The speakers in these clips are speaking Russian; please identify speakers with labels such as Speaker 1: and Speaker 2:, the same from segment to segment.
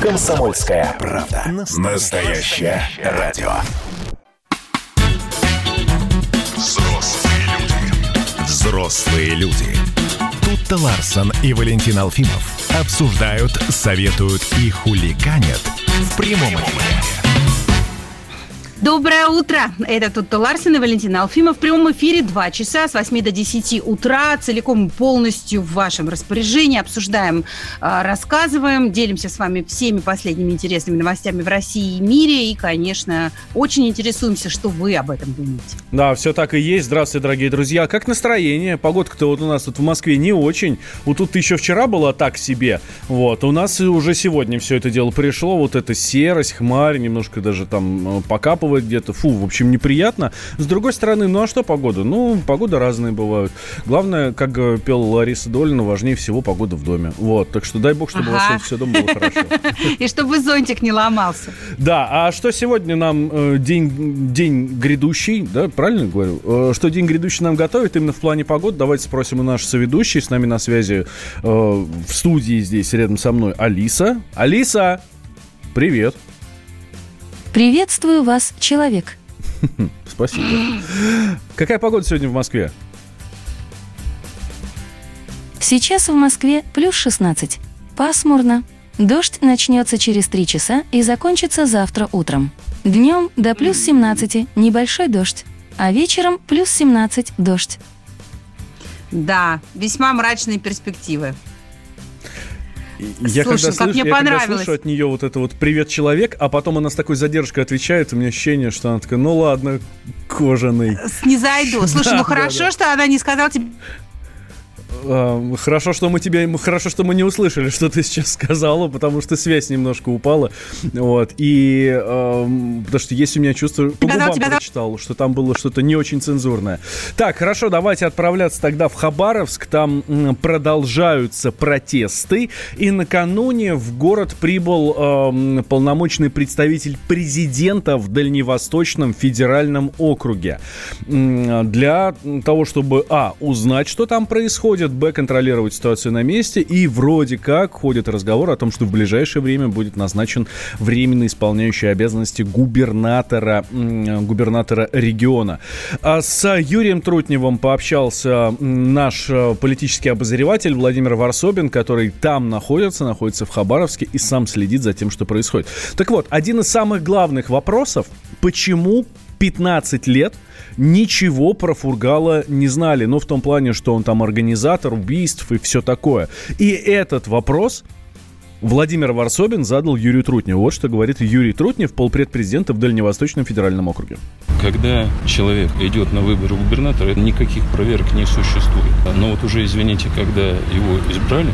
Speaker 1: Комсомольская правда. Настоящее радио.
Speaker 2: Взрослые люди. Взрослые люди. Тут-то Ларсон и Валентин Алфимов обсуждают, советуют и хулиганят в прямом эфире.
Speaker 3: Доброе утро! Это тут Ларсен и Валентина Алфимов. В прямом эфире 2 часа с 8 до 10 утра. Целиком полностью в вашем распоряжении. Обсуждаем, а, рассказываем, делимся с вами всеми последними интересными новостями в России и мире. И, конечно, очень интересуемся, что вы об этом думаете.
Speaker 4: Да, все так и есть. Здравствуйте, дорогие друзья. Как настроение? Погодка-то вот у нас тут в Москве не очень. Вот тут еще вчера было так себе. Вот. У нас уже сегодня все это дело пришло. Вот эта серость, хмарь, немножко даже там э, покапывает где-то. Фу, в общем, неприятно. С другой стороны, ну а что погода? Ну, погода разные бывают. Главное, как э, пел Лариса Долина, важнее всего погода в доме. Вот, так что дай бог, чтобы ага. у вас все дома было хорошо.
Speaker 3: И чтобы зонтик не ломался.
Speaker 4: Да, а что сегодня нам э, день, день грядущий, да, правильно говорю? Э, что день грядущий нам готовит именно в плане погоды? Давайте спросим у нашей соведущей, с нами на связи в студии здесь рядом со мной Алиса. Алиса, привет.
Speaker 5: Приветствую вас, человек.
Speaker 4: Спасибо. Какая погода сегодня в Москве?
Speaker 5: Сейчас в Москве плюс 16. Пасмурно. Дождь начнется через 3 часа и закончится завтра утром. Днем до плюс 17 небольшой дождь, а вечером плюс 17 дождь.
Speaker 3: Да, весьма мрачные перспективы.
Speaker 4: Я Слушай, когда слышу, мне я когда слышу от нее вот это вот «Привет, человек», а потом она с такой задержкой отвечает, у меня ощущение, что она такая, ну ладно, кожаный.
Speaker 3: Не зайду. Слушай, ну хорошо, что она не сказала тебе
Speaker 4: Хорошо, что мы тебе, хорошо, что мы не услышали, что ты сейчас сказала, потому что связь немножко упала, вот. И э, потому что есть у меня чувство, по губам прочитал, что там было что-то не очень цензурное. Так, хорошо, давайте отправляться тогда в Хабаровск. Там продолжаются протесты, и накануне в город прибыл э, полномочный представитель президента в Дальневосточном федеральном округе для того, чтобы а узнать, что там происходит будет, б, контролировать ситуацию на месте, и вроде как ходит разговор о том, что в ближайшее время будет назначен временно исполняющий обязанности губернатора, губернатора региона. А с Юрием Трутневым пообщался наш э, политический обозреватель Владимир Варсобин, который там находится, находится в Хабаровске и сам следит за тем, что происходит. Так вот, один из самых главных вопросов, почему 15 лет ничего про Фургала не знали. Ну, в том плане, что он там организатор убийств и все такое. И этот вопрос Владимир Варсобин задал Юрию Трутневу. Вот что говорит Юрий Трутнев, полпред президента в Дальневосточном федеральном округе.
Speaker 6: Когда человек идет на выборы губернатора, никаких проверок не существует. Но вот уже, извините, когда его избрали,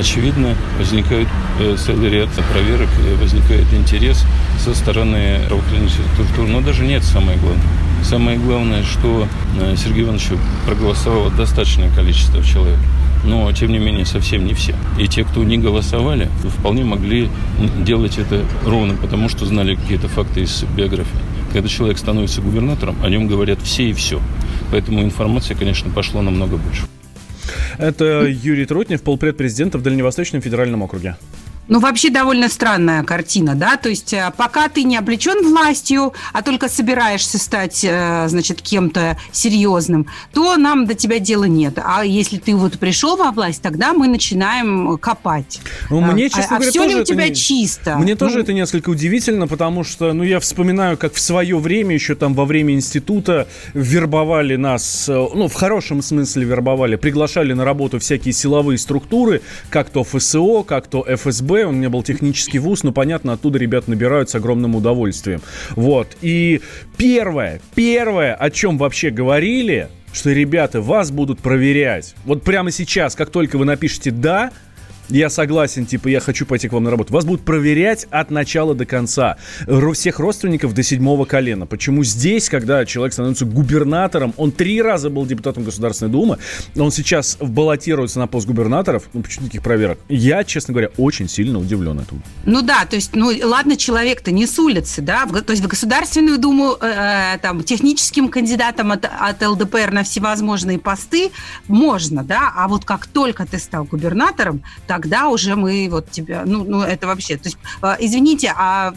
Speaker 6: очевидно, возникает э, целый ряд проверок, э, возникает интерес со стороны правоохранительных структур. Но даже нет самое главное. Самое главное, что э, Сергей Иванович проголосовало достаточное количество человек. Но, тем не менее, совсем не все. И те, кто не голосовали, вполне могли делать это ровно, потому что знали какие-то факты из биографии. Когда человек становится губернатором, о нем говорят все и все. Поэтому информация, конечно, пошла намного больше.
Speaker 4: Это Юрий Трутнев, полпред президента в Дальневосточном федеральном округе.
Speaker 3: Ну, вообще довольно странная картина, да, то есть э, пока ты не облечен властью, а только собираешься стать, э, значит, кем-то серьезным, то нам до тебя дела нет. А если ты вот пришел во власть, тогда мы начинаем копать.
Speaker 4: Ну, мне, а, честно
Speaker 3: а,
Speaker 4: говоря,
Speaker 3: а все
Speaker 4: ли
Speaker 3: у тебя не... чисто?
Speaker 4: Мне ну... тоже это несколько удивительно, потому что, ну, я вспоминаю, как в свое время, еще там во время института, вербовали нас, э, ну, в хорошем смысле вербовали, приглашали на работу всякие силовые структуры, как то ФСО, как то ФСБ, у меня был технический вуз, но, понятно, оттуда ребят набирают с огромным удовольствием. Вот. И первое, первое, о чем вообще говорили, что, ребята, вас будут проверять. Вот прямо сейчас, как только вы напишете «да», я согласен, типа, я хочу пойти к вам на работу. Вас будут проверять от начала до конца. Всех родственников до седьмого колена. Почему здесь, когда человек становится губернатором, он три раза был депутатом Государственной Думы, он сейчас баллотируется на пост губернаторов, ну, почему таких проверок? Я, честно говоря, очень сильно удивлен этому.
Speaker 3: Ну да, то есть, ну ладно, человек-то не с улицы, да, то есть в Государственную Думу э, э там техническим кандидатом от, от ЛДПР на всевозможные посты можно, да, а вот как только ты стал губернатором, так тогда уже мы вот тебя, ну, ну это вообще, то есть, э, извините, а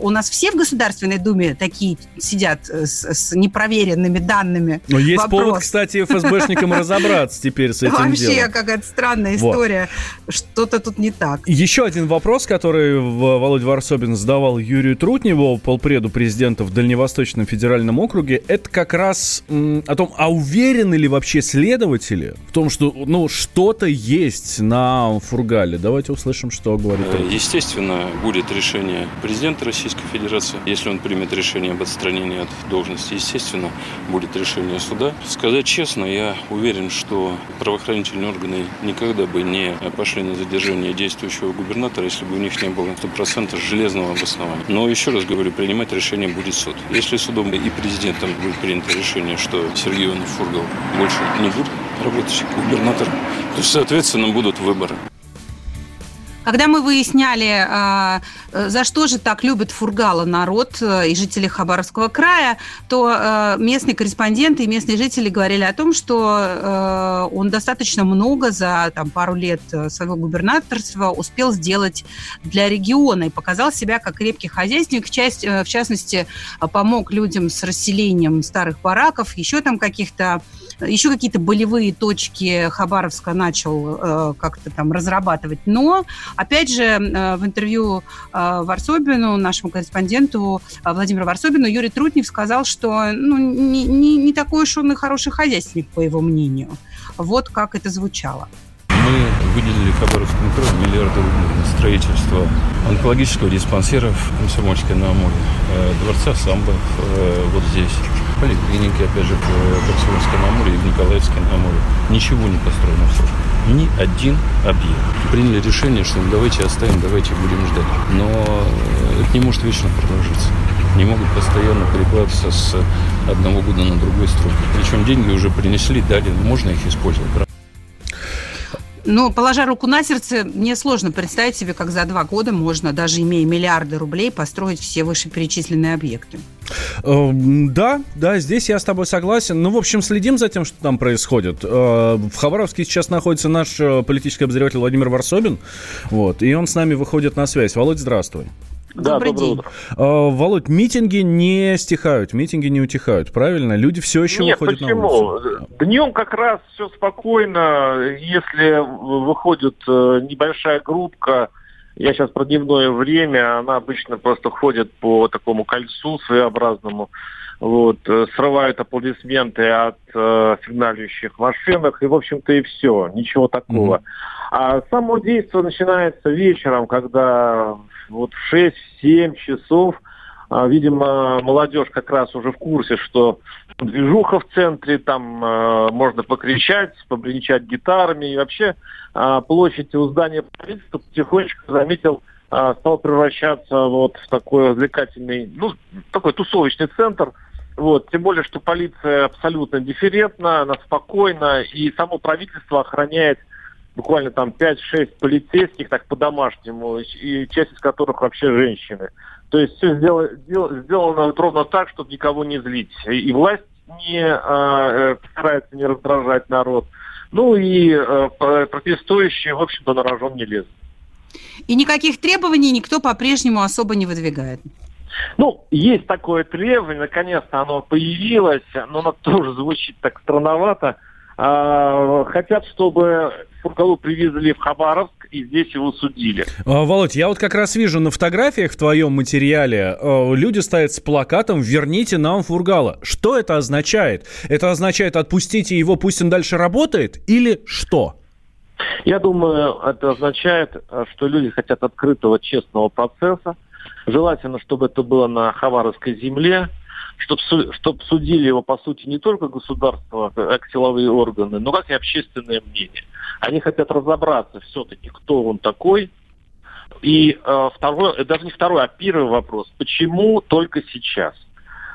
Speaker 3: у нас все в Государственной Думе такие сидят с, с непроверенными данными?
Speaker 4: Ну, есть Вопрос. повод, кстати, ФСБшникам разобраться теперь с этим
Speaker 3: Вообще какая-то странная история, что-то тут не так.
Speaker 4: Еще один вопрос, который Володя Варсобин задавал Юрию Трутневу, полпреду президента в Дальневосточном федеральном округе, это как раз о том, а уверены ли вообще следователи в том, что ну, что-то есть на Фургале? Давайте услышим, что говорит
Speaker 6: он. Естественно, будет решение президента Российской Федерации, если он примет решение об отстранении от должности. Естественно, будет решение суда. Сказать честно, я уверен, что правоохранительные органы никогда бы не пошли на задержание действующего губернатора, если бы у них не было 100% железного обоснования. Но еще раз говорю, принимать решение будет суд. Если судом и президентом будет принято решение, что Сергей Иванович Фургал больше не будет работать губернатором, то, соответственно, будут выборы.
Speaker 3: Когда мы выясняли, а, за что же так любит Фургала народ э, и жители Хабаровского края, то э, местные корреспонденты и местные жители говорили о том, что э, он достаточно много за там, пару лет своего губернаторства успел сделать для региона и показал себя как крепкий хозяйственник. Часть, в частности, помог людям с расселением старых бараков, еще там каких-то еще какие-то болевые точки Хабаровска начал э, как-то там разрабатывать. Но Опять же, э, в интервью э, Варсобину, нашему корреспонденту э, Владимиру Варсобину, Юрий Трутнев сказал, что ну, не, не, не такой уж он и хороший хозяйственник, по его мнению. Вот как это звучало.
Speaker 6: Хабаровскому краю миллиарды рублей на строительство онкологического диспансера в Комсомольске на Амуре, дворца самбо вот здесь, поликлиники, опять же, в Комсомольском на Амуре и в Николаевске на Амуре. Ничего не построено в срок ни один объект. Приняли решение, что ну, давайте оставим, давайте будем ждать. Но э, это не может вечно продолжиться. Не могут постоянно перекладываться с одного года на другой срок. Причем деньги уже принесли, дали, можно их использовать.
Speaker 3: Но, положа руку на сердце, мне сложно представить себе, как за два года можно, даже имея миллиарды рублей, построить все вышеперечисленные объекты.
Speaker 4: Эм, да, да, здесь я с тобой согласен. Ну, в общем, следим за тем, что там происходит. Э, в Хабаровске сейчас находится наш э, политический обозреватель Владимир Варсобин. Вот, и он с нами выходит на связь. Володь, здравствуй.
Speaker 7: Да, добрый день. Утро.
Speaker 4: А, Володь, митинги не стихают, митинги не утихают, правильно? Люди все еще
Speaker 7: Нет,
Speaker 4: выходят
Speaker 7: почему?
Speaker 4: на улицу.
Speaker 7: Днем как раз все спокойно. Если выходит э, небольшая группка, я сейчас про дневное время, она обычно просто ходит по такому кольцу своеобразному, вот, э, срывают аплодисменты от э, сигналищих машинах, и, в общем-то, и все, ничего такого. Mm-hmm. А само действие начинается вечером, когда вот в 6-7 часов, а, видимо, молодежь как раз уже в курсе, что движуха в центре, там э, можно покричать, побренчать гитарами. И вообще э, площадь у здания правительства потихонечку заметил, э, стал превращаться вот в такой развлекательный, ну, такой тусовочный центр. Вот, тем более, что полиция абсолютно дифферентна, она спокойна, и само правительство охраняет буквально там 5-6 полицейских, так по-домашнему, и часть из которых вообще женщины. То есть все сделано, сделано вот ровно так, чтобы никого не злить. И власть не а, э, старается не раздражать народ. Ну и э, протестующие, в общем-то, на рожон не лезут.
Speaker 3: И никаких требований никто по-прежнему особо не выдвигает.
Speaker 7: Ну, есть такое требование, наконец-то оно появилось, но оно тоже звучит так странновато. А, хотят, чтобы Фургалу привезли в Хабаровск и здесь его судили.
Speaker 4: А, Володь, я вот как раз вижу на фотографиях в твоем материале а, люди стоят с плакатом «Верните нам Фургала». Что это означает? Это означает «отпустите его, пусть он дальше работает» или что?
Speaker 7: Я думаю, это означает, что люди хотят открытого, честного процесса. Желательно, чтобы это было на Хабаровской земле, чтобы чтоб судили его, по сути, не только государство, как силовые органы, но как и общественное мнение. Они хотят разобраться все-таки, кто он такой. И э, второй, э, даже не второй, а первый вопрос, почему только сейчас?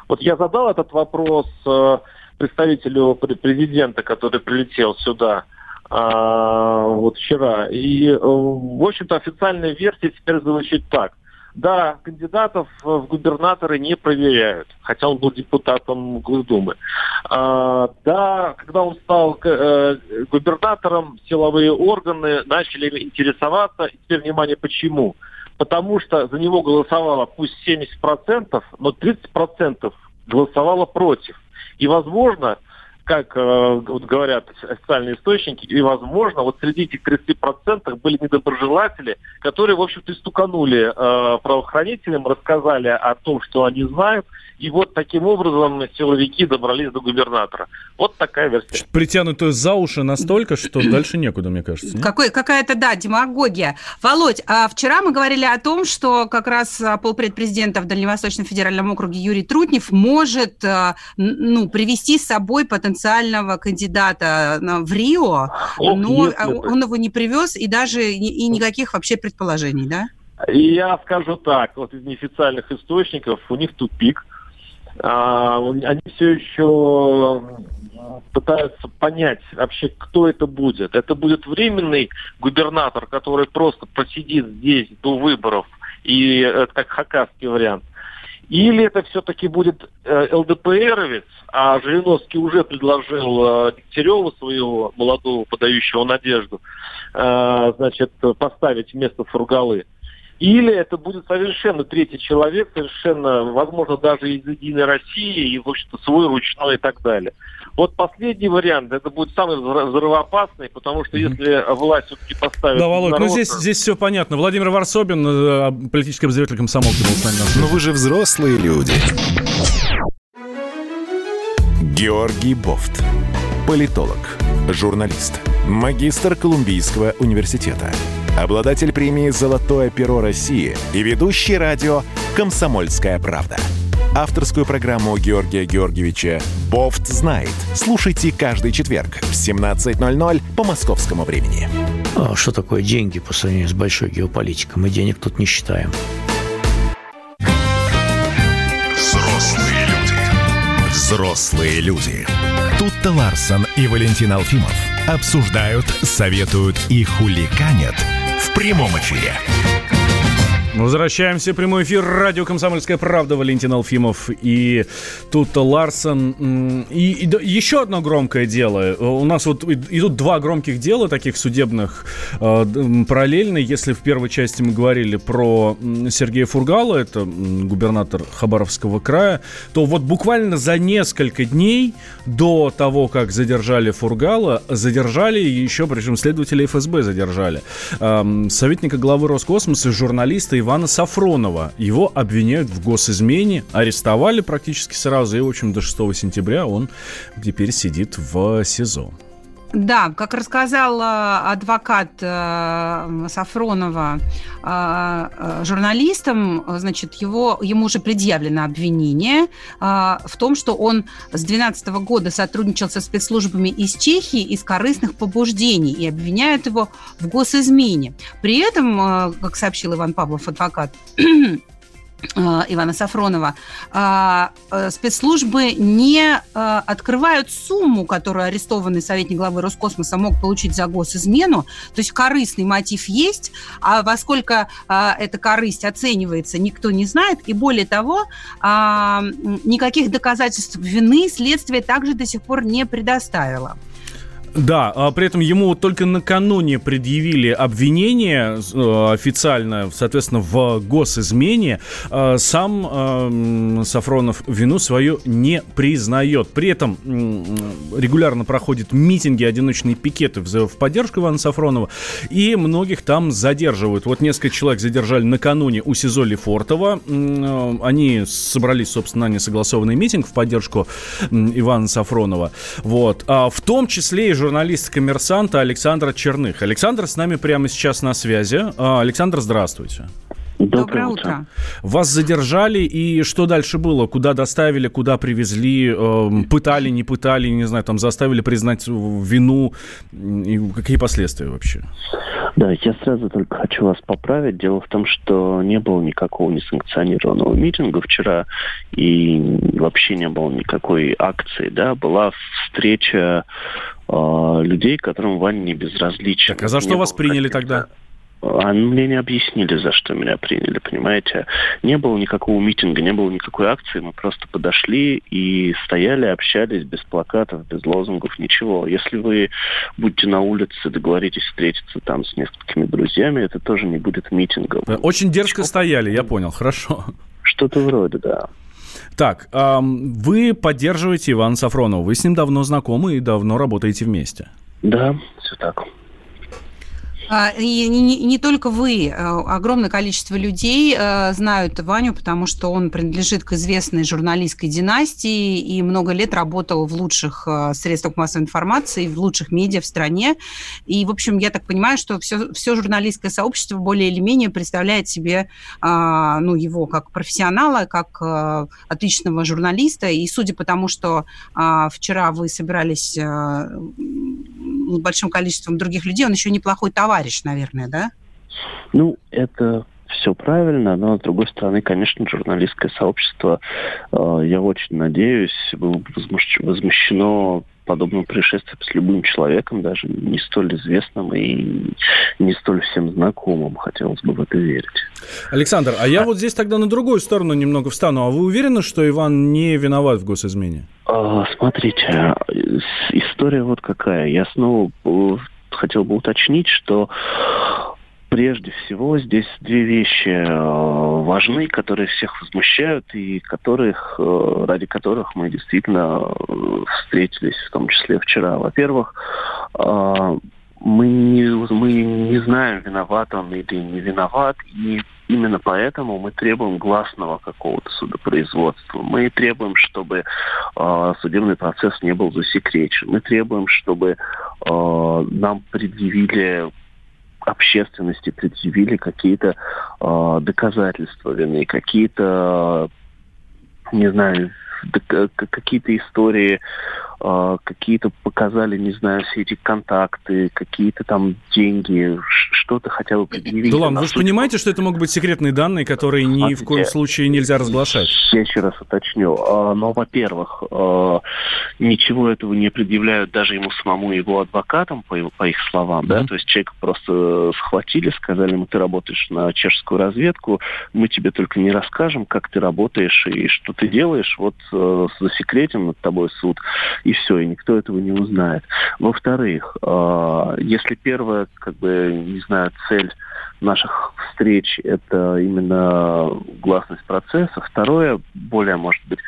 Speaker 7: Вот я задал этот вопрос э, представителю президента, который прилетел сюда э, вот вчера. И, э, в общем-то, официальная версия теперь звучит так. Да, кандидатов в губернаторы не проверяют, хотя он был депутатом Госдумы. А, да, когда он стал э, губернатором, силовые органы начали интересоваться. И теперь, внимание, почему? Потому что за него голосовало пусть 70%, но 30% голосовало против. И, возможно, как э, вот говорят официальные источники, и, возможно, вот среди этих 30% были недоброжелатели, которые, в общем-то, стуканули э, правоохранителям, рассказали о том, что они знают, и вот таким образом силовики добрались до губернатора. Вот такая версия.
Speaker 4: Притянутую за уши настолько, что дальше некуда, мне кажется.
Speaker 3: Какой, какая-то, да, демагогия. Володь, а вчера мы говорили о том, что как раз полпред президента в Дальневосточном федеральном округе Юрий Трутнев может а, ну, привести с собой потенциального кандидата в Рио, Ох, но он его не привез и даже и никаких вообще предположений, да?
Speaker 7: Я скажу так, вот из неофициальных источников у них тупик – а, они все еще пытаются понять вообще, кто это будет. Это будет временный губернатор, который просто посидит здесь до выборов, и это как хакасский вариант. Или это все-таки будет э, ЛДПРовец, а Жириновский уже предложил э, Дегтяреву, своего молодого, подающего надежду, э, значит, поставить вместо Фургалы. Или это будет совершенно третий человек, совершенно, возможно, даже из «Единой России», и, в общем-то, свой ручной и так далее. Вот последний вариант, это будет самый взрывоопасный, потому что если власть все-таки поставит...
Speaker 4: Да, Володь, ну здесь, здесь все понятно. Владимир Варсобин, э, политический обозреватель комсомолки был с
Speaker 2: нами. Но вы же взрослые люди. Георгий Бофт. Политолог, журналист, магистр Колумбийского университета обладатель премии «Золотое перо России» и ведущий радио «Комсомольская правда». Авторскую программу Георгия Георгиевича «Бофт знает». Слушайте каждый четверг в 17.00 по московскому времени.
Speaker 8: А что такое деньги по сравнению с большой геополитикой? Мы денег тут не считаем.
Speaker 2: Взрослые люди. Взрослые люди. Тут-то Ларсон и Валентин Алфимов обсуждают, советуют и хуликанят – в прямом эфире.
Speaker 4: Возвращаемся в прямой эфир. Радио «Комсомольская правда». Валентин Алфимов и Тута Ларсон. И, и, и еще одно громкое дело. У нас вот идут два громких дела, таких судебных, э, параллельно. Если в первой части мы говорили про Сергея Фургала, это губернатор Хабаровского края, то вот буквально за несколько дней до того, как задержали Фургала, задержали еще, причем следователи ФСБ задержали, э, советника главы Роскосмоса, журналиста и Ивана Сафронова. Его обвиняют в госизмене, арестовали практически сразу, и, в общем, до 6 сентября он теперь сидит в СИЗО.
Speaker 3: Да, как рассказал э, адвокат э, Сафронова э, журналистам, значит, его, ему уже предъявлено обвинение в том, что он с 2012 года сотрудничал со спецслужбами из Чехии из корыстных побуждений и обвиняют его в госизмене. При этом, как сообщил Иван Павлов, адвокат, Ивана Сафронова, а, э, спецслужбы не э, открывают сумму, которую арестованный советник главы Роскосмоса мог получить за госизмену. То есть корыстный мотив есть, а во сколько эта корысть оценивается, никто не знает. И более того, а, никаких доказательств вины следствие также до сих пор не предоставило.
Speaker 4: Да, а при этом ему только накануне предъявили обвинение э, официально, соответственно, в госизмене. Э, сам э, Сафронов вину свою не признает. При этом регулярно проходят митинги, одиночные пикеты в поддержку Ивана Сафронова, и многих там задерживают. Вот несколько человек задержали накануне у СИЗО Лефортово. Они собрались, собственно, на несогласованный митинг в поддержку Ивана Сафронова. Вот. А в том числе и журналист коммерсанта Александра Черных. Александр с нами прямо сейчас на связи. А, Александр, здравствуйте.
Speaker 3: Доброе, Доброе утро. утро.
Speaker 4: Вас задержали, и что дальше было? Куда доставили, куда привезли? Э, пытали, не пытали, не знаю, там заставили признать вину? И какие последствия вообще?
Speaker 9: Да, я сразу только хочу вас поправить. Дело в том, что не было никакого несанкционированного митинга вчера, и вообще не было никакой акции, да, была встреча э, людей, которым Ваня не безразличен.
Speaker 4: Так, а за что вас приняли тогда?
Speaker 9: А мне не объяснили, за что меня приняли, понимаете? Не было никакого митинга, не было никакой акции. Мы просто подошли и стояли, общались без плакатов, без лозунгов, ничего. Если вы будете на улице, договоритесь встретиться там с несколькими друзьями, это тоже не будет митингом.
Speaker 4: Очень дерзко ничего. стояли, я понял, хорошо.
Speaker 9: Что-то вроде, да.
Speaker 4: Так, эм, вы поддерживаете Ивана Сафронова. Вы с ним давно знакомы и давно работаете вместе.
Speaker 9: Да, все так.
Speaker 3: А, и не, не только вы, а, огромное количество людей э, знают Ваню, потому что он принадлежит к известной журналистской династии и много лет работал в лучших э, средствах массовой информации, в лучших медиа в стране. И, в общем, я так понимаю, что все, все журналистское сообщество более или менее представляет себе а, ну, его как профессионала, как э, отличного журналиста. И судя по тому, что вчера вы собирались с большим количеством других людей, он еще неплохой товарищ, наверное, да?
Speaker 9: Ну, это все правильно, но с другой стороны, конечно, журналистское сообщество, э, я очень надеюсь, было возмущено подобным происшествием с любым человеком, даже не столь известным и не столь всем знакомым. Хотелось бы в это верить.
Speaker 4: Александр, а я а... вот здесь тогда на другую сторону немного встану. А вы уверены, что Иван не виноват в госизмене?
Speaker 9: А, смотрите, история вот какая. Я снова э, хотел бы уточнить, что прежде всего здесь две вещи э, важны, которые всех возмущают и которых, э, ради которых мы действительно встретились, в том числе вчера. Во-первых, мы не, мы не знаем, виноват он или не виноват, и именно поэтому мы требуем гласного какого-то судопроизводства. Мы требуем, чтобы э, судебный процесс не был засекречен. Мы требуем, чтобы э, нам предъявили общественности предъявили какие-то э, доказательства вины, какие-то, не знаю, какие-то истории какие-то показали, не знаю, все эти контакты, какие-то там деньги, что-то хотя бы предъявить.
Speaker 4: Да ладно, вы же понимаете, что это могут быть секретные данные, которые ни в коем случае нельзя разглашать?
Speaker 9: Я еще раз уточню. А, но, во-первых, а, ничего этого не предъявляют даже ему самому его адвокатам, по, его, по их словам, mm-hmm. да, то есть человека просто схватили, сказали ему, ты работаешь на чешскую разведку, мы тебе только не расскажем, как ты работаешь и что ты делаешь, вот э, засекретим над тобой суд и все, и никто этого не узнает. Во-вторых, э, если первая, как бы, не знаю, цель наших встреч это именно гласность процесса. Второе, более, может быть,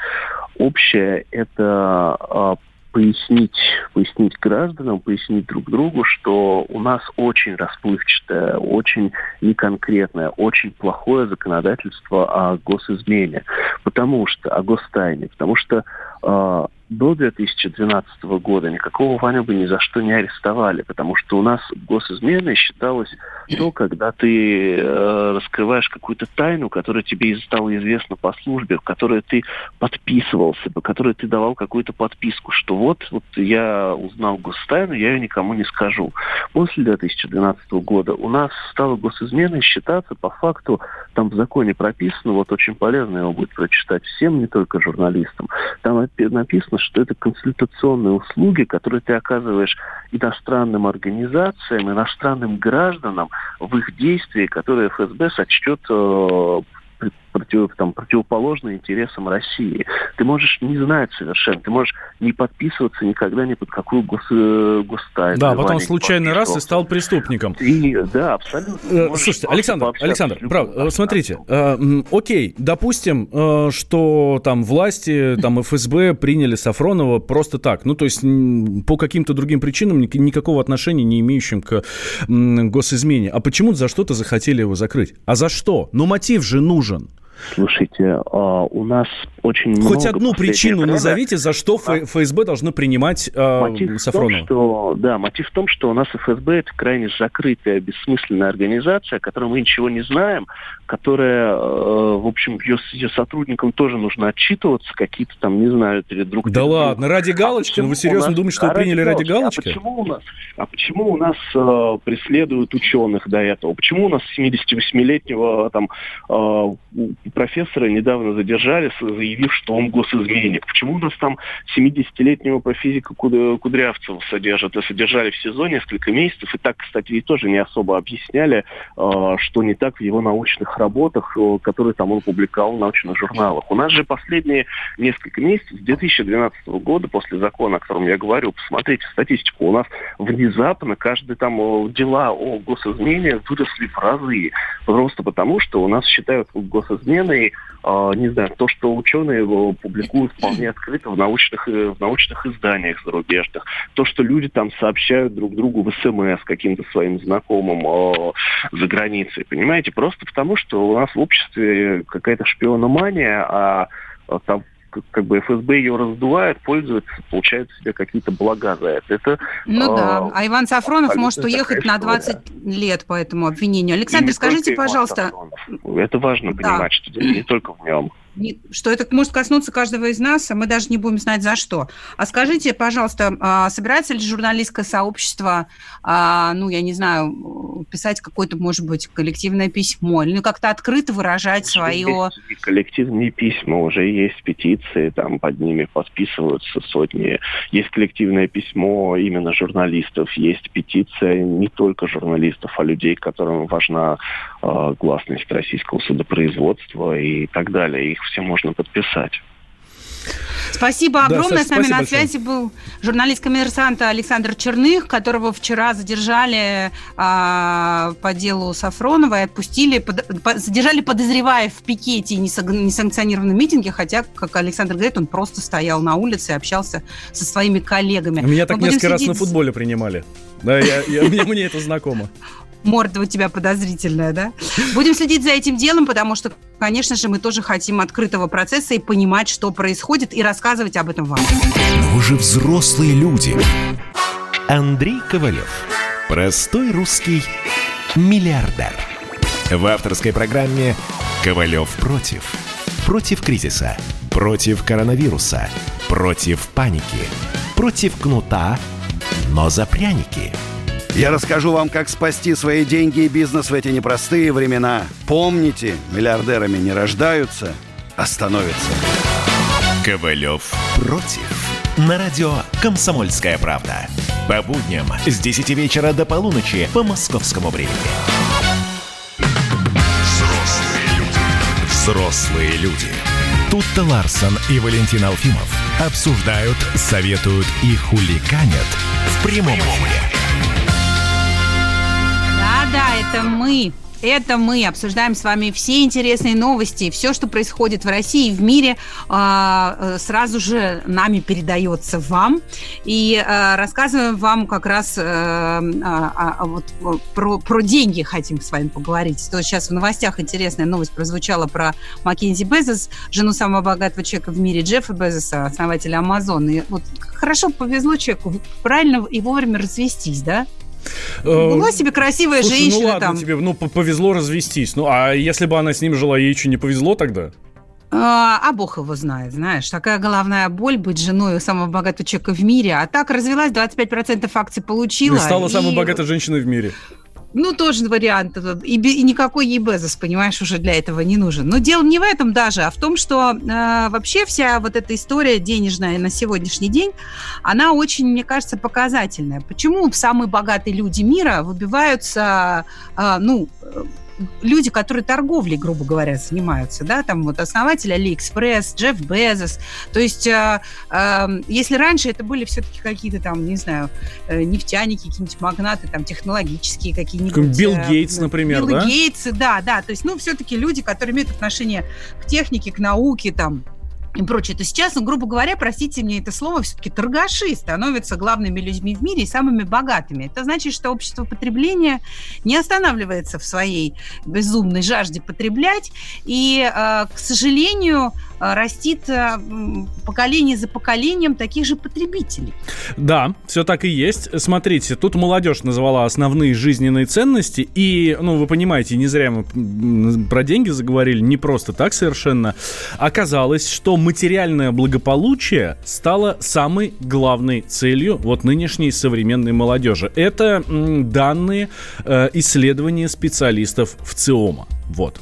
Speaker 9: общее, это э, пояснить, пояснить гражданам, пояснить друг другу, что у нас очень расплывчатое, очень неконкретное, очень плохое законодательство о госизмене, потому что о гостайне, потому что э, до 2012 года никакого Ваню бы ни за что не арестовали, потому что у нас госизменой считалось то, когда ты э, раскрываешь какую-то тайну, которая тебе стала известна по службе, в которой ты подписывался, по которой ты давал какую-то подписку, что вот, вот я узнал гостайну, я ее никому не скажу. После 2012 года у нас стало госизменой считаться по факту, там в законе прописано, вот очень полезно его будет прочитать всем, не только журналистам, там написано, что это консультационные услуги, которые ты оказываешь иностранным организациям, иностранным гражданам в их действии, которые ФСБ сочтет э, против, там, противоположны интересам России. Ты можешь не знать совершенно, ты можешь не подписываться никогда ни под какую гос, э, гостайну.
Speaker 4: Да, потом случайный раз и стал преступником.
Speaker 9: И, да, абсолютно.
Speaker 4: Э, слушайте, Александр, Александр, прав, э, смотрите, э, окей, допустим, э, что там власти, там ФСБ приняли Сафронова просто так, ну то есть по каким-то другим причинам никакого отношения не имеющим к госизмене. А почему за что-то захотели его закрыть? А за что? Ну мотив же нужен.
Speaker 9: Слушайте, а, у нас очень Хоть
Speaker 4: много... Хоть одну причину время... назовите, за что а? ФСБ должно принимать э, мотив Сафронова.
Speaker 9: В том, что, да, мотив в том, что у нас ФСБ это крайне закрытая, бессмысленная организация, о которой мы ничего не знаем, которая, э, в общем, ее, ее сотрудникам тоже нужно отчитываться, какие-то там, не знаю, перед друг
Speaker 4: Да ладно, ради а галочки? А ну вы серьезно нас... думаете, что а вы приняли ради галочки?
Speaker 9: А почему у нас, а почему у нас э, преследуют ученых до этого? Почему у нас 78-летнего там э, профессора недавно задержали за заявив, что он госизменник. Почему у нас там 70-летнего профизика Кудрявцева содержат и содержали в СИЗО несколько месяцев, и так, кстати, и тоже не особо объясняли, э, что не так в его научных работах, э, которые там он публиковал в научных журналах. У нас же последние несколько месяцев, с 2012 года, после закона, о котором я говорю, посмотрите статистику, у нас внезапно каждый там э, дела о госизмене выросли в разы. Просто потому, что у нас считают госизменой, не знаю, то, что ученые его публикуют вполне открыто в научных, э, в научных изданиях зарубежных. То, что люди там сообщают друг другу в СМС каким-то своим знакомым э, за границей. Понимаете? Просто потому, что у нас в обществе какая-то шпиономания, а, а там как бы ФСБ ее раздувает, пользуется, получает себе какие-то блага за это. это
Speaker 3: ну э, да, а Иван Сафронов может уехать на 20 лет по этому обвинению. Александр, скажите, пожалуйста...
Speaker 9: Это важно да. понимать, что дело не только в нем
Speaker 3: что это может коснуться каждого из нас, а мы даже не будем знать за что. А скажите, пожалуйста, а собирается ли журналистское сообщество, а, ну, я не знаю, писать какое-то, может быть, коллективное письмо, или как-то открыто выражать свое...
Speaker 9: Есть коллективные письма, уже есть петиции, там под ними подписываются сотни. Есть коллективное письмо именно журналистов, есть петиция не только журналистов, а людей, которым важна э, гласность российского судопроизводства и так далее. Их все можно подписать.
Speaker 3: Спасибо огромное. Да, С нами на связи был журналист коммерсанта Александр Черных, которого вчера задержали а, по делу Сафронова и отпустили, под, по, задержали подозревая в пикете и несанкционированном митинге, хотя, как Александр говорит, он просто стоял на улице и общался со своими коллегами.
Speaker 4: Меня так несколько раз на футболе принимали. Да, я, я, мне, мне это знакомо
Speaker 3: морда у тебя подозрительная, да? Будем следить за этим делом, потому что, конечно же, мы тоже хотим открытого процесса и понимать, что происходит, и рассказывать об этом вам.
Speaker 2: Но вы же взрослые люди. Андрей Ковалев. Простой русский миллиардер. В авторской программе «Ковалев против». Против кризиса, против коронавируса, против паники, против кнута, но за пряники –
Speaker 10: я расскажу вам, как спасти свои деньги и бизнес в эти непростые времена. Помните, миллиардерами не рождаются, а становятся.
Speaker 2: Ковалев против. На радио «Комсомольская правда». По будням с 10 вечера до полуночи по московскому времени. Взрослые люди. Взрослые люди. Тут-то Ларсон и Валентин Алфимов обсуждают, советуют и хуликанят в прямом эфире
Speaker 3: да, это мы. Это мы обсуждаем с вами все интересные новости, все, что происходит в России и в мире, а, э, сразу же нами передается вам. И э, рассказываем вам как раз э, а, а, вот про, про деньги хотим с вами поговорить. То сейчас в новостях интересная новость прозвучала про Маккензи Безос, жену самого богатого человека в мире Джеффа Безоса, основателя Амазона. И вот хорошо повезло человеку правильно и вовремя развестись, да?
Speaker 4: Э, Была себе красивая Слушай, ну женщина ну ладно там. тебе, ну повезло развестись. Ну а если бы она с ним жила, ей еще не повезло тогда?
Speaker 3: А, а бог его знает, знаешь. Такая головная боль быть женой самого богатого человека в мире. А так развелась, 25% акций получила. И
Speaker 4: стала и... самой богатой женщиной в мире.
Speaker 3: Ну, тоже вариант. И, и никакой ей Безос, понимаешь, уже для этого не нужен. Но дело не в этом даже, а в том, что э, вообще вся вот эта история денежная на сегодняшний день, она очень, мне кажется, показательная. Почему самые богатые люди мира выбиваются, э, ну, люди, которые торговлей, грубо говоря, занимаются, да, там вот основатель Алиэкспресс, Джефф Безос. То есть, э, э, если раньше это были все-таки какие-то там, не знаю, э, нефтяники, какие-нибудь магнаты, там, технологические какие-нибудь.
Speaker 4: Билл э, Гейтс, например,
Speaker 3: Билл да? Гейтс, да, да. То есть, ну, все-таки люди, которые имеют отношение к технике, к науке, там, и прочее, то сейчас, ну, грубо говоря, простите мне это слово, все-таки торгаши становятся главными людьми в мире и самыми богатыми. Это значит, что общество потребления не останавливается в своей безумной жажде потреблять, и, э, к сожалению, растит э, поколение за поколением таких же потребителей.
Speaker 4: Да, все так и есть. Смотрите, тут молодежь назвала основные жизненные ценности, и, ну, вы понимаете, не зря мы про деньги заговорили, не просто так совершенно. Оказалось, что материальное благополучие стало самой главной целью вот нынешней современной молодежи. Это данные э, исследования специалистов в ЦИОМа. Вот.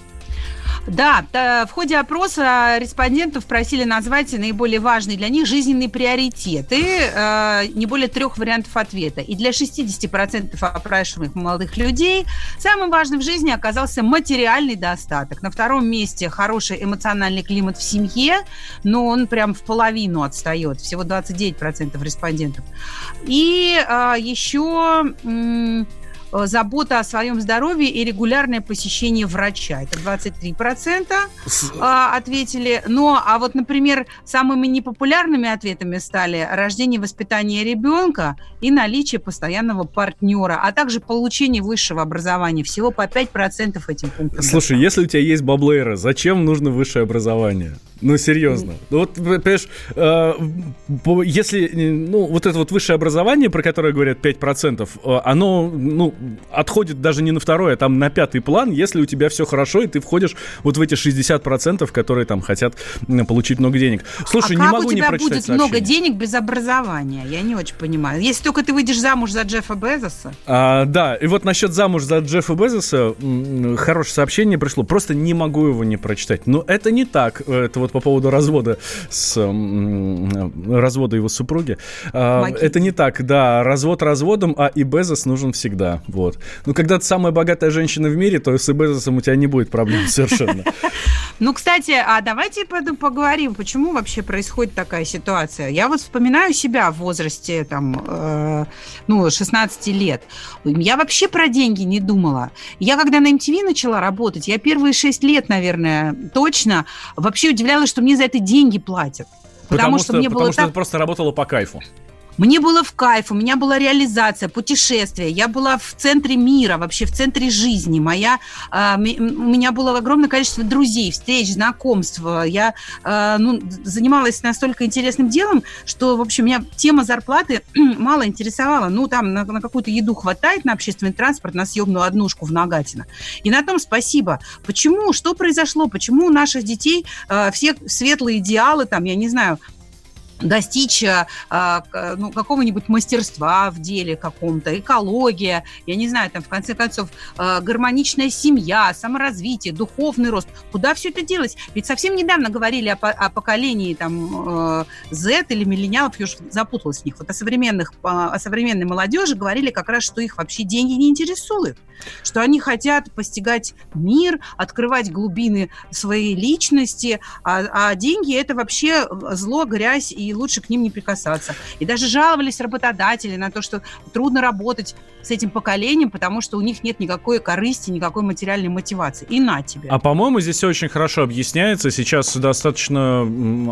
Speaker 3: Да, в ходе опроса респондентов просили назвать наиболее важные для них жизненные приоритеты, э, не более трех вариантов ответа. И для 60% опрашиваемых молодых людей самым важным в жизни оказался материальный достаток. На втором месте хороший эмоциональный климат в семье, но он прям в половину отстает, всего 29% респондентов. И э, еще забота о своем здоровье и регулярное посещение врача. Это 23% а, ответили. Но, а вот, например, самыми непопулярными ответами стали рождение и воспитание ребенка и наличие постоянного партнера, а также получение высшего образования. Всего по 5% этим пунктам.
Speaker 4: Слушай, если у тебя есть баблейра, зачем нужно высшее образование? Ну, серьезно. Ну, вот, понимаешь, э, если, ну, вот это вот высшее образование, про которое говорят 5%, э, оно, ну, отходит даже не на второй, а там на пятый план, если у тебя все хорошо, и ты входишь вот в эти 60%, которые там хотят получить много денег. Слушай,
Speaker 3: а
Speaker 4: не могу не прочитать
Speaker 3: будет
Speaker 4: сообщение.
Speaker 3: много денег без образования? Я не очень понимаю. Если только ты выйдешь замуж за Джеффа Безоса.
Speaker 4: А, да, и вот насчет замуж за Джеффа Безоса хорошее сообщение пришло. Просто не могу его не прочитать. Но это не так. Это вот по поводу развода с развода его супруги. А,
Speaker 3: Помогите.
Speaker 4: это не так, да. Развод разводом, а и Безос нужен всегда. Вот. Ну, когда ты самая богатая женщина в мире, то с Безосом у тебя не будет проблем совершенно.
Speaker 3: Ну, кстати, а давайте поговорим, почему вообще происходит такая ситуация. Я вот вспоминаю себя в возрасте там, э, ну, 16 лет. Я вообще про деньги не думала. Я когда на MTV начала работать, я первые 6 лет, наверное, точно, вообще удивлялась, что мне за это деньги платят. Потому, что, мне
Speaker 4: потому
Speaker 3: было
Speaker 4: что
Speaker 3: так
Speaker 4: ты просто работала по кайфу.
Speaker 3: Мне было в кайф, у меня была реализация, путешествие, я была в центре мира, вообще в центре жизни. Моя, ми- у меня было огромное количество друзей, встреч, знакомств. Я а, ну, занималась настолько интересным делом, что, в общем, меня тема зарплаты мало интересовала. Ну, там на, на какую-то еду хватает, на общественный транспорт, на съемную однушку в Нагатино. И на том спасибо. Почему? Что произошло? Почему у наших детей а, все светлые идеалы, там, я не знаю, достичь а, к- ну, какого-нибудь мастерства в деле каком-то, экология, я не знаю, там, в конце концов, а, гармоничная семья, саморазвитие, духовный рост. Куда все это делать? Ведь совсем недавно говорили о, о поколении там, э, Z или миллениалов, я уж запуталась в них. Вот о, современных, а, о современной молодежи говорили как раз, что их вообще деньги не интересуют, что они хотят постигать мир, открывать глубины своей личности, а, а деньги это вообще зло, грязь, и лучше к ним не прикасаться. И даже жаловались работодатели на то, что трудно работать с этим поколением, потому что у них нет никакой корысти, никакой материальной мотивации. И на тебе.
Speaker 4: А по-моему, здесь все очень хорошо объясняется. Сейчас достаточно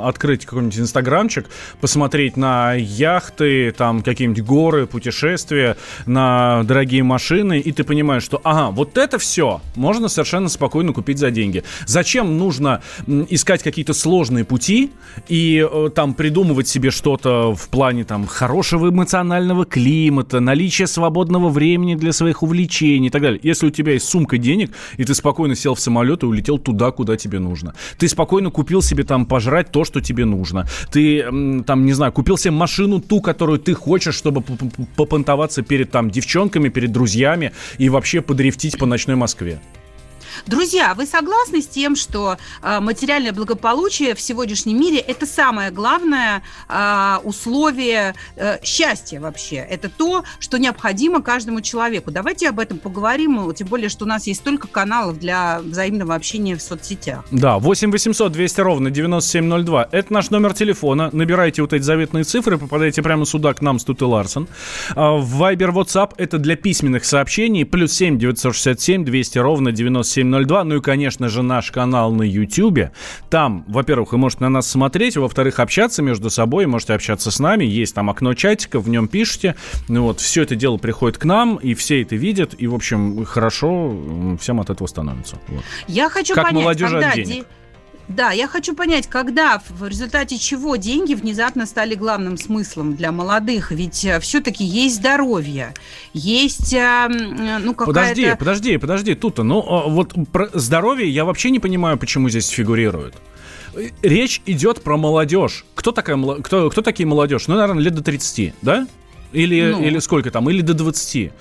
Speaker 4: открыть какой-нибудь инстаграмчик, посмотреть на яхты, там какие-нибудь горы, путешествия, на дорогие машины, и ты понимаешь, что, ага, вот это все можно совершенно спокойно купить за деньги. Зачем нужно искать какие-то сложные пути и э, там придумывать себе что-то в плане там хорошего эмоционального климата, наличия свободного времени для своих увлечений и так далее. Если у тебя есть сумка денег, и ты спокойно сел в самолет и улетел туда, куда тебе нужно. Ты спокойно купил себе там пожрать то, что тебе нужно. Ты там, не знаю, купил себе машину ту, которую ты хочешь, чтобы попонтоваться перед там девчонками, перед друзьями и вообще подрифтить по ночной Москве.
Speaker 3: Друзья, вы согласны с тем, что э, материальное благополучие в сегодняшнем мире это самое главное э, условие э, счастья вообще? Это то, что необходимо каждому человеку. Давайте об этом поговорим, тем более, что у нас есть столько каналов для взаимного общения в соцсетях.
Speaker 4: Да, 8 800 200 ровно 9702. Это наш номер телефона. Набирайте вот эти заветные цифры, попадаете прямо сюда к нам с Тут и Ларсон. А, В Viber, WhatsApp это для письменных сообщений. Плюс 7 967 200 ровно 9702. Ну и, конечно же, наш канал на YouTube. Там, во-первых, вы можете на нас смотреть, во-вторых, общаться между собой, можете общаться с нами. Есть там окно чатика, в нем пишите. Ну вот, все это дело приходит к нам, и все это видят. И, в общем, хорошо всем от этого становится. Вот.
Speaker 3: Я хочу
Speaker 4: Как
Speaker 3: понять,
Speaker 4: молодежи от
Speaker 3: когда
Speaker 4: денег.
Speaker 3: Да, я хочу понять, когда, в результате чего деньги внезапно стали главным смыслом для молодых? Ведь все-таки есть здоровье, есть, э, м, ну, какая-то...
Speaker 4: Подожди, подожди, подожди, тут ну а, вот про здоровье я вообще не понимаю, почему здесь фигурирует. Э, Речь идет про молодежь. Кто такая кто, кто такие молодежь? Ну, наверное, лет до 30, да? Или,
Speaker 3: Ну.
Speaker 4: или сколько там? Или до 20.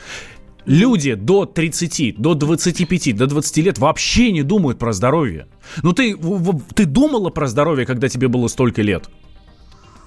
Speaker 4: Люди до 30, до 25, до 20 лет вообще не думают про здоровье. Ну ты, ты думала про здоровье, когда тебе было столько лет?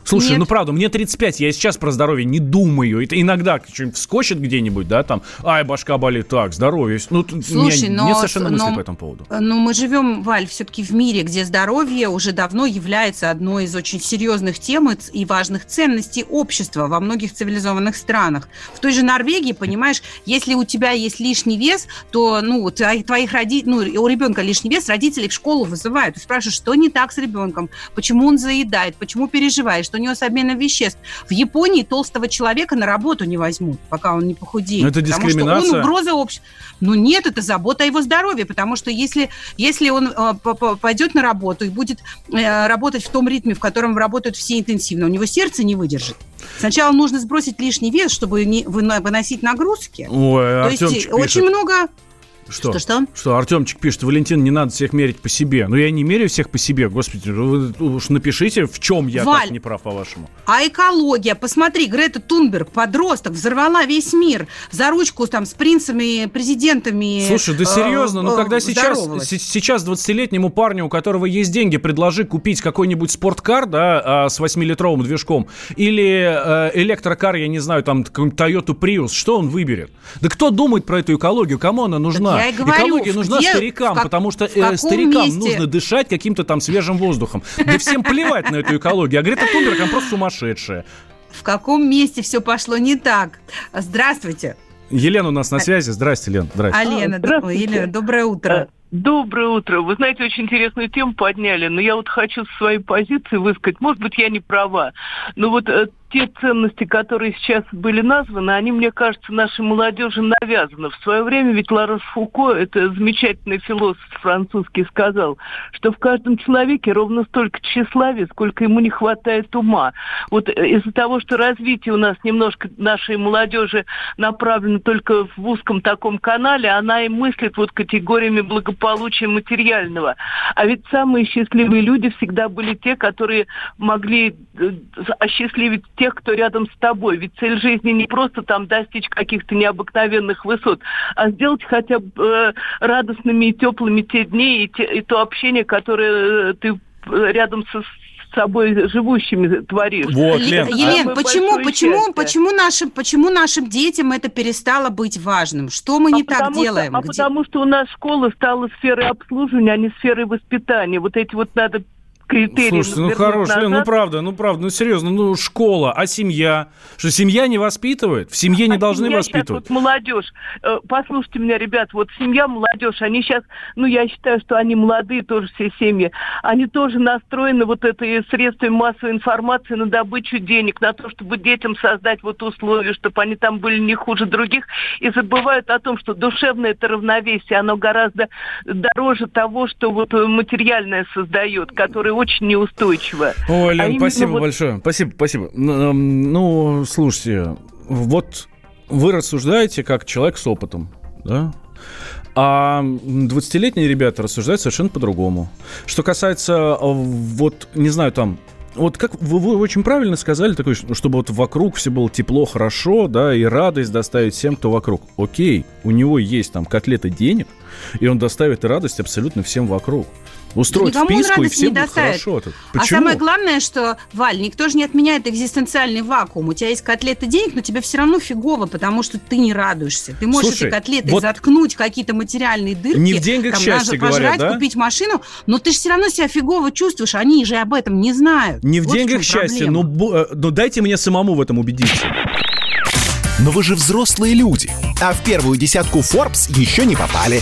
Speaker 4: Слушай, Нет. ну правда, мне 35, я сейчас про здоровье не думаю. Это иногда что-нибудь вскочит где-нибудь, да, там, ай, башка болит, так, здоровье. Ну, Слушай, меня но, нет совершенно мысли но, по этому поводу.
Speaker 3: Но мы живем, Валь, все-таки в мире, где здоровье уже давно является одной из очень серьезных тем и важных ценностей общества во многих цивилизованных странах. В той же Норвегии, понимаешь, если у тебя есть лишний вес, то, ну, твоих родителей, ну, у ребенка лишний вес, родители в школу вызывают. Ты спрашиваешь, что не так с ребенком, почему он заедает, почему переживает, что у него с обменом веществ. В Японии толстого человека на работу не возьмут, пока он не похудеет. Но
Speaker 4: это дискриминация. Потому
Speaker 3: что он угроза общества. Ну нет, это забота о его здоровье, потому что если, если он э, пойдет на работу и будет э, работать в том ритме, в котором работают все интенсивно, у него сердце не выдержит. Сначала нужно сбросить лишний вес, чтобы не выносить нагрузки.
Speaker 4: Ой,
Speaker 3: То
Speaker 4: Артемчик
Speaker 3: есть очень много
Speaker 4: что? Что, что? Что, Артемчик пишет, Валентин, не надо всех мерить по себе. Ну, я не меряю всех по себе, господи. Вы уж напишите, в чем я Валь, так не прав, по-вашему.
Speaker 3: А экология? Посмотри, Грета Тунберг, подросток, взорвала весь мир за ручку там с принцами, президентами.
Speaker 4: Слушай, да серьезно, ну, когда сейчас, сейчас 20-летнему парню, у которого есть деньги, предложи купить какой-нибудь спорткар, да, а, с 8-литровым движком, или э, электрокар, я не знаю, там, Toyota Prius, что он выберет? Да кто думает про эту экологию? Кому она нужна?
Speaker 3: Я и говорю,
Speaker 4: Экология нужна где, старикам, как, потому что э, старикам месте? нужно дышать каким-то там свежим воздухом. Да всем плевать на эту экологию. А Грета Тунберг, она просто сумасшедшая.
Speaker 3: В каком месте все пошло не так? Здравствуйте.
Speaker 4: Елена у нас на связи. Здрасте, Лен. Здрасте.
Speaker 3: Алена, а, Елена, доброе утро.
Speaker 11: Доброе утро. Вы знаете, очень интересную тему подняли, но я вот хочу своей позиции высказать. Может быть, я не права, но вот э, те ценности, которые сейчас были названы, они, мне кажется, нашей молодежи навязаны. В свое время ведь Ларос Фуко, это замечательный философ французский, сказал, что в каждом человеке ровно столько тщеславия, сколько ему не хватает ума. Вот э, из-за того, что развитие у нас немножко нашей молодежи направлено только в узком таком канале, она и мыслит вот категориями благополучия материального. А ведь самые счастливые люди всегда были те, которые могли э, осчастливить тех, кто рядом с тобой. Ведь цель жизни не просто там достичь каких-то необыкновенных высот, а сделать хотя бы э, радостными и теплыми те дни и, те, и то общение, которое э, ты э, рядом со собой живущими творишь.
Speaker 3: Вот, Лен, Елен, а почему, почему, почему нашим, почему нашим детям это перестало быть важным? Что мы а не так делаем?
Speaker 11: Что, а потому что у нас школа стала сферой обслуживания, а не сферой воспитания. Вот эти вот надо критерии.
Speaker 4: Слушайте, ну хорош, назад. ну правда, ну правда, ну серьезно, ну школа, а семья? Что семья не воспитывает? В семье не а должны семья воспитывать.
Speaker 11: Сейчас, вот молодежь, э, послушайте меня, ребят, вот семья, молодежь, они сейчас, ну я считаю, что они молодые тоже все семьи, они тоже настроены вот этой средствами массовой информации на добычу денег, на то, чтобы детям создать вот условия, чтобы они там были не хуже других, и забывают о том, что душевное это равновесие, оно гораздо дороже того, что вот материальное создает, которое очень неустойчиво.
Speaker 4: Ой, Лен, а спасибо вот... большое. Спасибо, спасибо. Ну, слушайте, вот вы рассуждаете как человек с опытом, да? А 20-летние ребята рассуждают совершенно по-другому. Что касается, а, вот, не знаю, там, вот как вы, вы очень правильно сказали, такой, чтобы вот вокруг все было тепло, хорошо, да, и радость доставить всем, кто вокруг. Окей, у него есть там котлеты денег, и он доставит радость абсолютно всем вокруг устроить да вписку, и всем будет хорошо.
Speaker 3: А самое главное, что, Валь, никто же не отменяет экзистенциальный вакуум. У тебя есть котлеты денег, но тебе все равно фигово, потому что ты не радуешься. Ты можешь Слушай, эти котлеты вот заткнуть какие-то материальные дырки.
Speaker 4: Не в деньгах там, счастье, пожрать, говорят, да?
Speaker 3: купить машину, но ты же все равно себя фигово чувствуешь. Они же об этом не знают.
Speaker 4: Не в вот деньгах в счастье, но, но ну, дайте мне самому в этом убедиться.
Speaker 2: Но вы же взрослые люди, а в первую десятку Forbes еще не попали.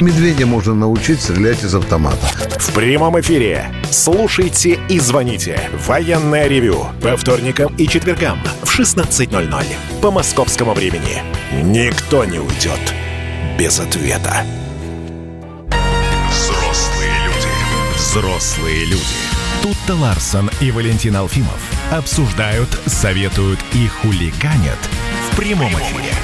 Speaker 12: Медведя можно научить стрелять из автомата.
Speaker 2: В прямом эфире. Слушайте и звоните. Военное ревю. По вторникам и четвергам в 16.00. По московскому времени. Никто не уйдет без ответа. Взрослые люди. Взрослые люди. Тут-то Ларсон и Валентин Алфимов обсуждают, советуют и хулиганят в прямом эфире.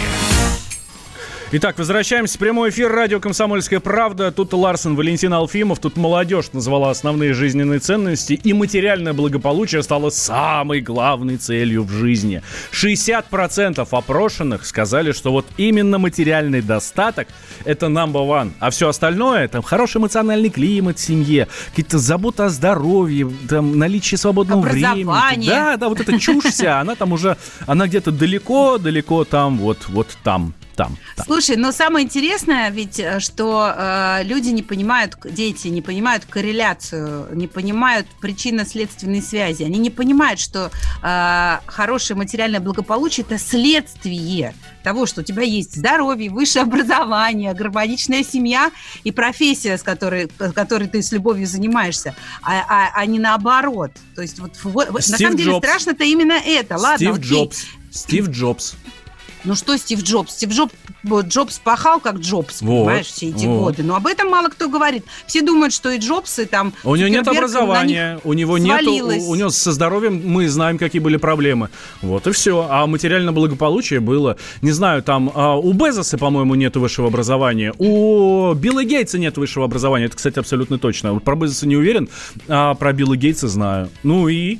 Speaker 4: Итак, возвращаемся в прямой эфир радио «Комсомольская правда». Тут Ларсен, Валентин Алфимов. Тут молодежь назвала основные жизненные ценности. И материальное благополучие стало самой главной целью в жизни. 60% опрошенных сказали, что вот именно материальный достаток – это number one. А все остальное – там хороший эмоциональный климат в семье, какие-то заботы о здоровье, там наличие свободного времени. Да, да, вот эта чушь вся, она там уже, она где-то далеко-далеко там, вот, вот там там. там.
Speaker 3: Слушай, но самое интересное ведь, э, что э, люди не понимают, дети не понимают корреляцию, не понимают причинно-следственной связи. Они не понимают, что э, хорошее материальное благополучие – это следствие того, что у тебя есть здоровье, высшее образование, гармоничная семья и профессия, с которой, которой ты с любовью занимаешься, а, а, а не наоборот. То есть вот, вот на самом деле страшно-то именно это. Ладно,
Speaker 4: Стив
Speaker 3: окей.
Speaker 4: Джобс. Стив Джобс.
Speaker 3: Ну что Стив Джобс? Стив Джобс, Джобс пахал как Джобс, вот, понимаешь, все эти вот. годы. Но об этом мало кто говорит. Все думают, что и Джобсы там...
Speaker 4: У него нет образования, у него нет... У, у него со здоровьем мы знаем, какие были проблемы. Вот и все. А материальное благополучие было... Не знаю, там а, у Безоса, по-моему, нет высшего образования. У Билла Гейтса нет высшего образования. Это, кстати, абсолютно точно. Про Безоса не уверен, а про Билла Гейтса знаю. Ну и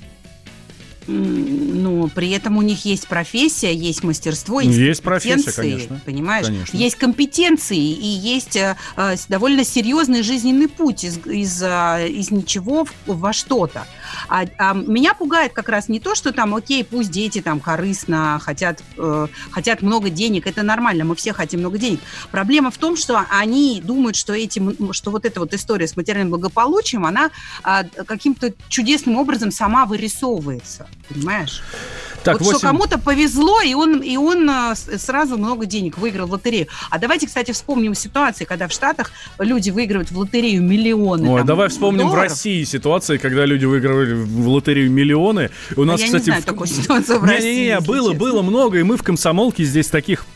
Speaker 3: ну, при этом у них есть профессия, есть мастерство, есть,
Speaker 4: есть профессия, конечно.
Speaker 3: Понимаешь?
Speaker 4: Конечно.
Speaker 3: Есть компетенции и есть э, э довольно серьезный жизненный путь из, из, э, из ничего в, во что-то. А, а меня пугает как раз не то, что там, окей, пусть дети там корыстно хотят, э, хотят много денег, это нормально, мы все хотим много денег. Проблема в том, что они думают, что, этим, что вот эта вот история с материальным благополучием, она э, каким-то чудесным образом сама вырисовывается, понимаешь? Так, вот 8... что кому-то повезло, и он, и он а, сразу много денег выиграл в лотерею. А давайте, кстати, вспомним ситуации, когда в Штатах люди выигрывают в лотерею миллионы.
Speaker 4: Ой,
Speaker 3: там,
Speaker 4: давай вспомним
Speaker 3: долларов.
Speaker 4: в России ситуации, когда люди выигрывали в лотерею миллионы. У нас,
Speaker 3: а я
Speaker 4: кстати,
Speaker 3: не знаю
Speaker 4: в...
Speaker 3: такую ситуацию в России.
Speaker 4: Не-не-не, было,
Speaker 3: честно.
Speaker 4: было много, и мы в комсомолке здесь таких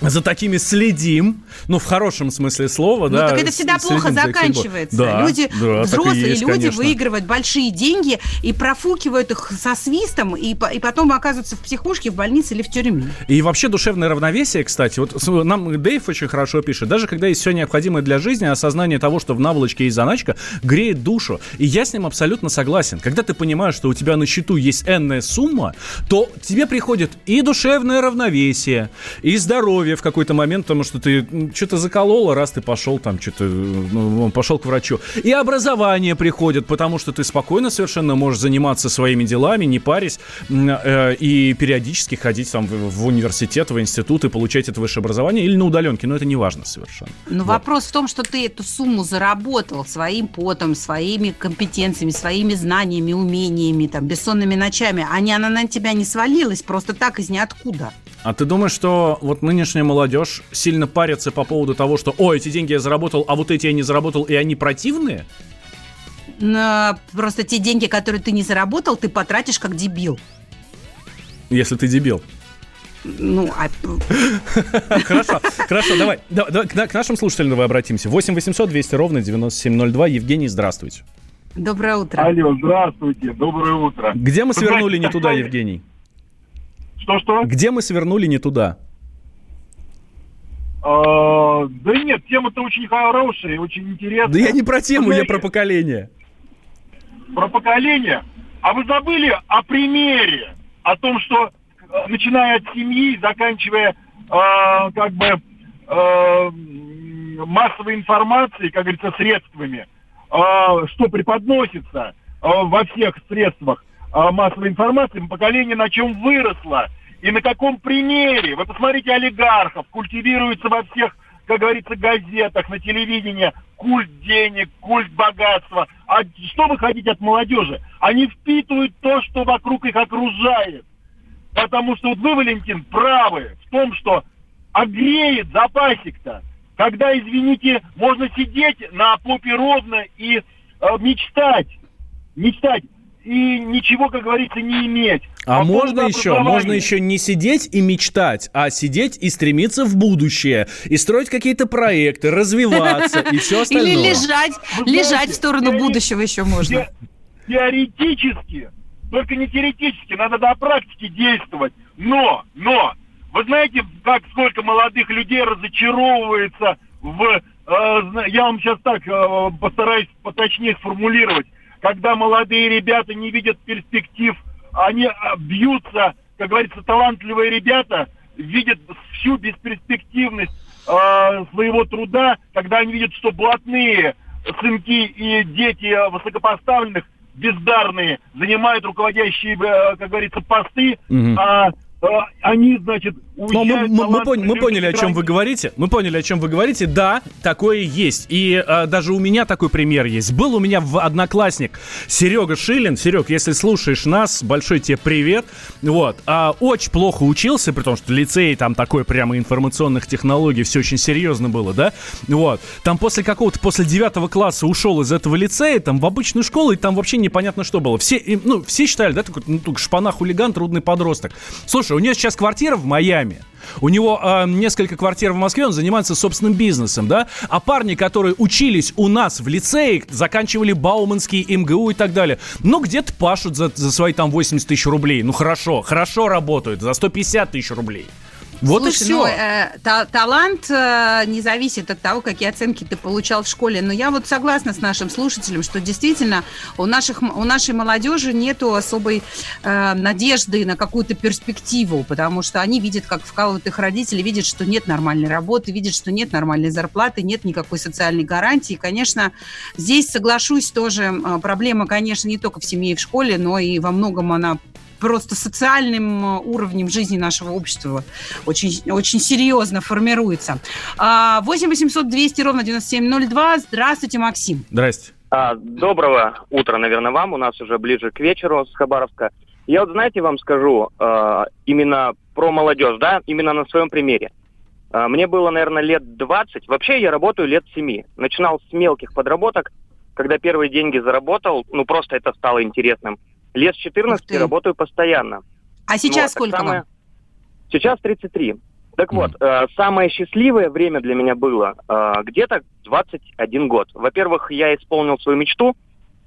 Speaker 4: за такими следим, ну, в хорошем смысле слова,
Speaker 3: ну,
Speaker 4: да.
Speaker 3: так это всегда плохо заканчивается.
Speaker 4: Да,
Speaker 3: люди,
Speaker 4: да,
Speaker 3: взрослые
Speaker 4: есть,
Speaker 3: люди
Speaker 4: конечно.
Speaker 3: выигрывают большие деньги и профукивают их со свистом, и, и потом оказываются в психушке, в больнице или в тюрьме.
Speaker 4: И вообще душевное равновесие, кстати, вот нам Дэйв очень хорошо пишет, даже когда есть все необходимое для жизни, осознание того, что в наволочке есть заначка, греет душу. И я с ним абсолютно согласен. Когда ты понимаешь, что у тебя на счету есть энная сумма, то тебе приходит и душевное равновесие, и здоровье в какой-то момент, потому что ты что-то заколола, раз ты пошел там, что-то, ну, пошел к врачу. И образование приходит, потому что ты спокойно совершенно можешь заниматься своими делами, не парясь, э, и периодически ходить там в, в университет, в институт и получать это высшее образование или на удаленке, но это не важно совершенно.
Speaker 3: Но
Speaker 4: Вот.
Speaker 3: вопрос в том, что ты эту сумму заработал своим потом, своими компетенциями, своими знаниями, умениями, там, бессонными ночами, а не она на тебя не свалилась просто так из ниоткуда.
Speaker 4: А ты думаешь, что вот нынешняя молодежь сильно парится по поводу того, что, о, эти деньги я заработал, а вот эти я не заработал, и они противные?
Speaker 3: Но просто те деньги, которые ты не заработал, ты потратишь как дебил.
Speaker 4: Если ты дебил.
Speaker 3: Ну, а...
Speaker 4: Хорошо, хорошо, давай, да- да, к, к нашим слушателям давай обратимся. 8 800 200 ровно 9702. Евгений, здравствуйте.
Speaker 3: Доброе утро.
Speaker 13: Алло, здравствуйте, доброе утро.
Speaker 4: Где мы свернули не туда, Евгений?
Speaker 13: Что-что?
Speaker 4: Где мы свернули не туда?
Speaker 13: А, да нет, тема-то очень хорошая, очень интересная.
Speaker 4: Да я не про тему, я про поколение.
Speaker 13: про поколение. А вы забыли о примере, о том, что э, начиная от семьи, заканчивая э, как бы э, массовой информацией, как говорится, средствами, э, что преподносится э, во всех средствах э, массовой информации, поколение на чем выросло и на каком примере. Вы посмотрите олигархов, культивируется во всех как говорится, газетах, на телевидении культ денег, культ богатства. А что вы хотите от молодежи? Они впитывают то, что вокруг их окружает. Потому что вот вы, Валентин, правы в том, что огреет запасик-то когда, извините, можно сидеть на попе ровно и э, мечтать, мечтать и ничего, как говорится, не иметь.
Speaker 4: А можно еще, можно еще не сидеть и мечтать, а сидеть и стремиться в будущее, и строить какие-то проекты, развиваться и все остальное.
Speaker 3: Или лежать, лежать в сторону будущего еще можно.
Speaker 13: Теоретически, только не теоретически, надо до практики действовать. Но, но, вы знаете, как сколько молодых людей разочаровывается в... Э, я вам сейчас так э, постараюсь поточнее сформулировать. Когда молодые ребята не видят перспектив, они бьются, как говорится, талантливые ребята видят всю бесперспективность э, своего труда, когда они видят, что блатные сынки и дети высокопоставленных бездарные занимают руководящие, э, как говорится, посты, угу. а, они, значит,
Speaker 4: Но мы, мы, мы, пон- мы поняли, о чем вы говорите. Мы поняли, о чем вы говорите. Да, такое есть. И а, даже у меня такой пример есть. Был у меня в одноклассник Серега Шилин. Серег, если слушаешь нас, большой тебе привет. Вот. А, очень плохо учился, при том, что лицей там такой прямо информационных технологий, все очень серьезно было, да? Вот. Там после какого-то, после девятого класса ушел из этого лицея, там в обычную школу, и там вообще непонятно, что было. Все, ну, все считали, да, такой, ну, шпана хулиган, трудный подросток. Слушай, Слушай, у него сейчас квартира в Майами. У него э, несколько квартир в Москве, он занимается собственным бизнесом, да? А парни, которые учились у нас в лицее, заканчивали Бауманский, МГУ и так далее, ну, где-то пашут за, за свои там 80 тысяч рублей. Ну, хорошо, хорошо работают, за 150 тысяч рублей. Вот Слушай, и все. Ну,
Speaker 3: э, та талант э, не зависит от того, какие оценки ты получал в школе. Но я вот согласна с нашим слушателем, что действительно у, наших, у нашей молодежи нету особой э, надежды на какую-то перспективу, потому что они видят, как вкалывают их родители, видят, что нет нормальной работы, видят, что нет нормальной зарплаты, нет никакой социальной гарантии. конечно, здесь соглашусь тоже, э, проблема, конечно, не только в семье и в школе, но и во многом она просто социальным э, уровнем жизни нашего общества очень, очень серьезно формируется. 8 800 200 ровно 9702. Здравствуйте, Максим.
Speaker 4: Здрасте.
Speaker 14: А, доброго утра, наверное, вам. У нас уже ближе к вечеру с Хабаровска. Я вот, знаете, вам скажу э, именно про молодежь, да, именно на своем примере. Э, мне было, наверное, лет 20. Вообще я работаю лет 7. Начинал с мелких подработок. Когда первые деньги заработал, ну просто это стало интересным. Лет с 14 работаю постоянно.
Speaker 3: А сейчас вот, сколько самое...
Speaker 14: Сейчас 33. Так mm. вот, э, самое счастливое время для меня было э, где-то 21 год. Во-первых, я исполнил свою мечту.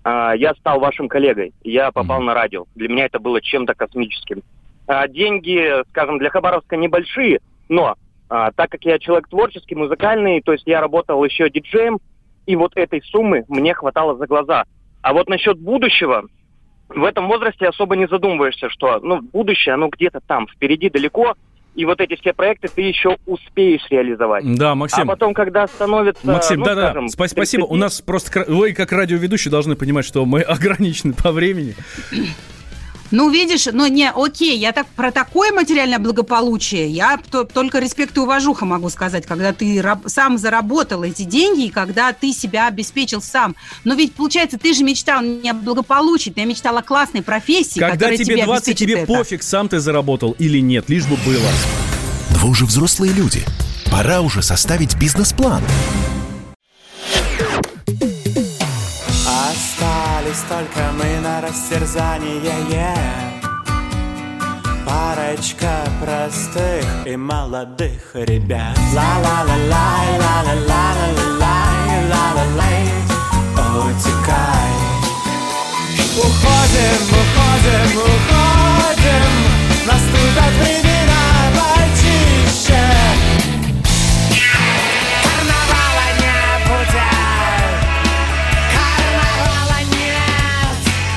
Speaker 14: Э, я стал вашим коллегой. Я попал mm. на радио. Для меня это было чем-то космическим. Э, деньги, скажем, для Хабаровска небольшие, но э, так как я человек творческий, музыкальный, то есть я работал еще диджеем, и вот этой суммы мне хватало за глаза. А вот насчет будущего, в этом возрасте особо не задумываешься, что ну, будущее, оно где-то там, впереди далеко, и вот эти все проекты ты еще успеешь реализовать.
Speaker 4: Да, Максим.
Speaker 14: А потом, когда становится...
Speaker 4: Максим, ну, да, скажем, да, спасибо. 30... У нас просто... Вы, как радиоведущий, должны понимать, что мы ограничены по времени.
Speaker 3: Ну, видишь, ну не, окей, я так про такое материальное благополучие, я то, только респект и уважуха могу сказать, когда ты раб, сам заработал эти деньги, и когда ты себя обеспечил сам. Но ведь, получается, ты же мечтал не о благополучии, ты мечтал о классной профессии,
Speaker 4: Когда тебе, тебе 20, тебе это. пофиг, сам ты заработал или нет, лишь бы было.
Speaker 2: Вы уже взрослые люди. Пора уже составить бизнес-план.
Speaker 15: Остались только мы на растерзание yeah. Парочка простых и молодых ребят Ла-ла-ла-лай, ла-ла-ла-ла-лай, ла-ла-лай Утекай Уходим, уходим, уходим Наступят времена почище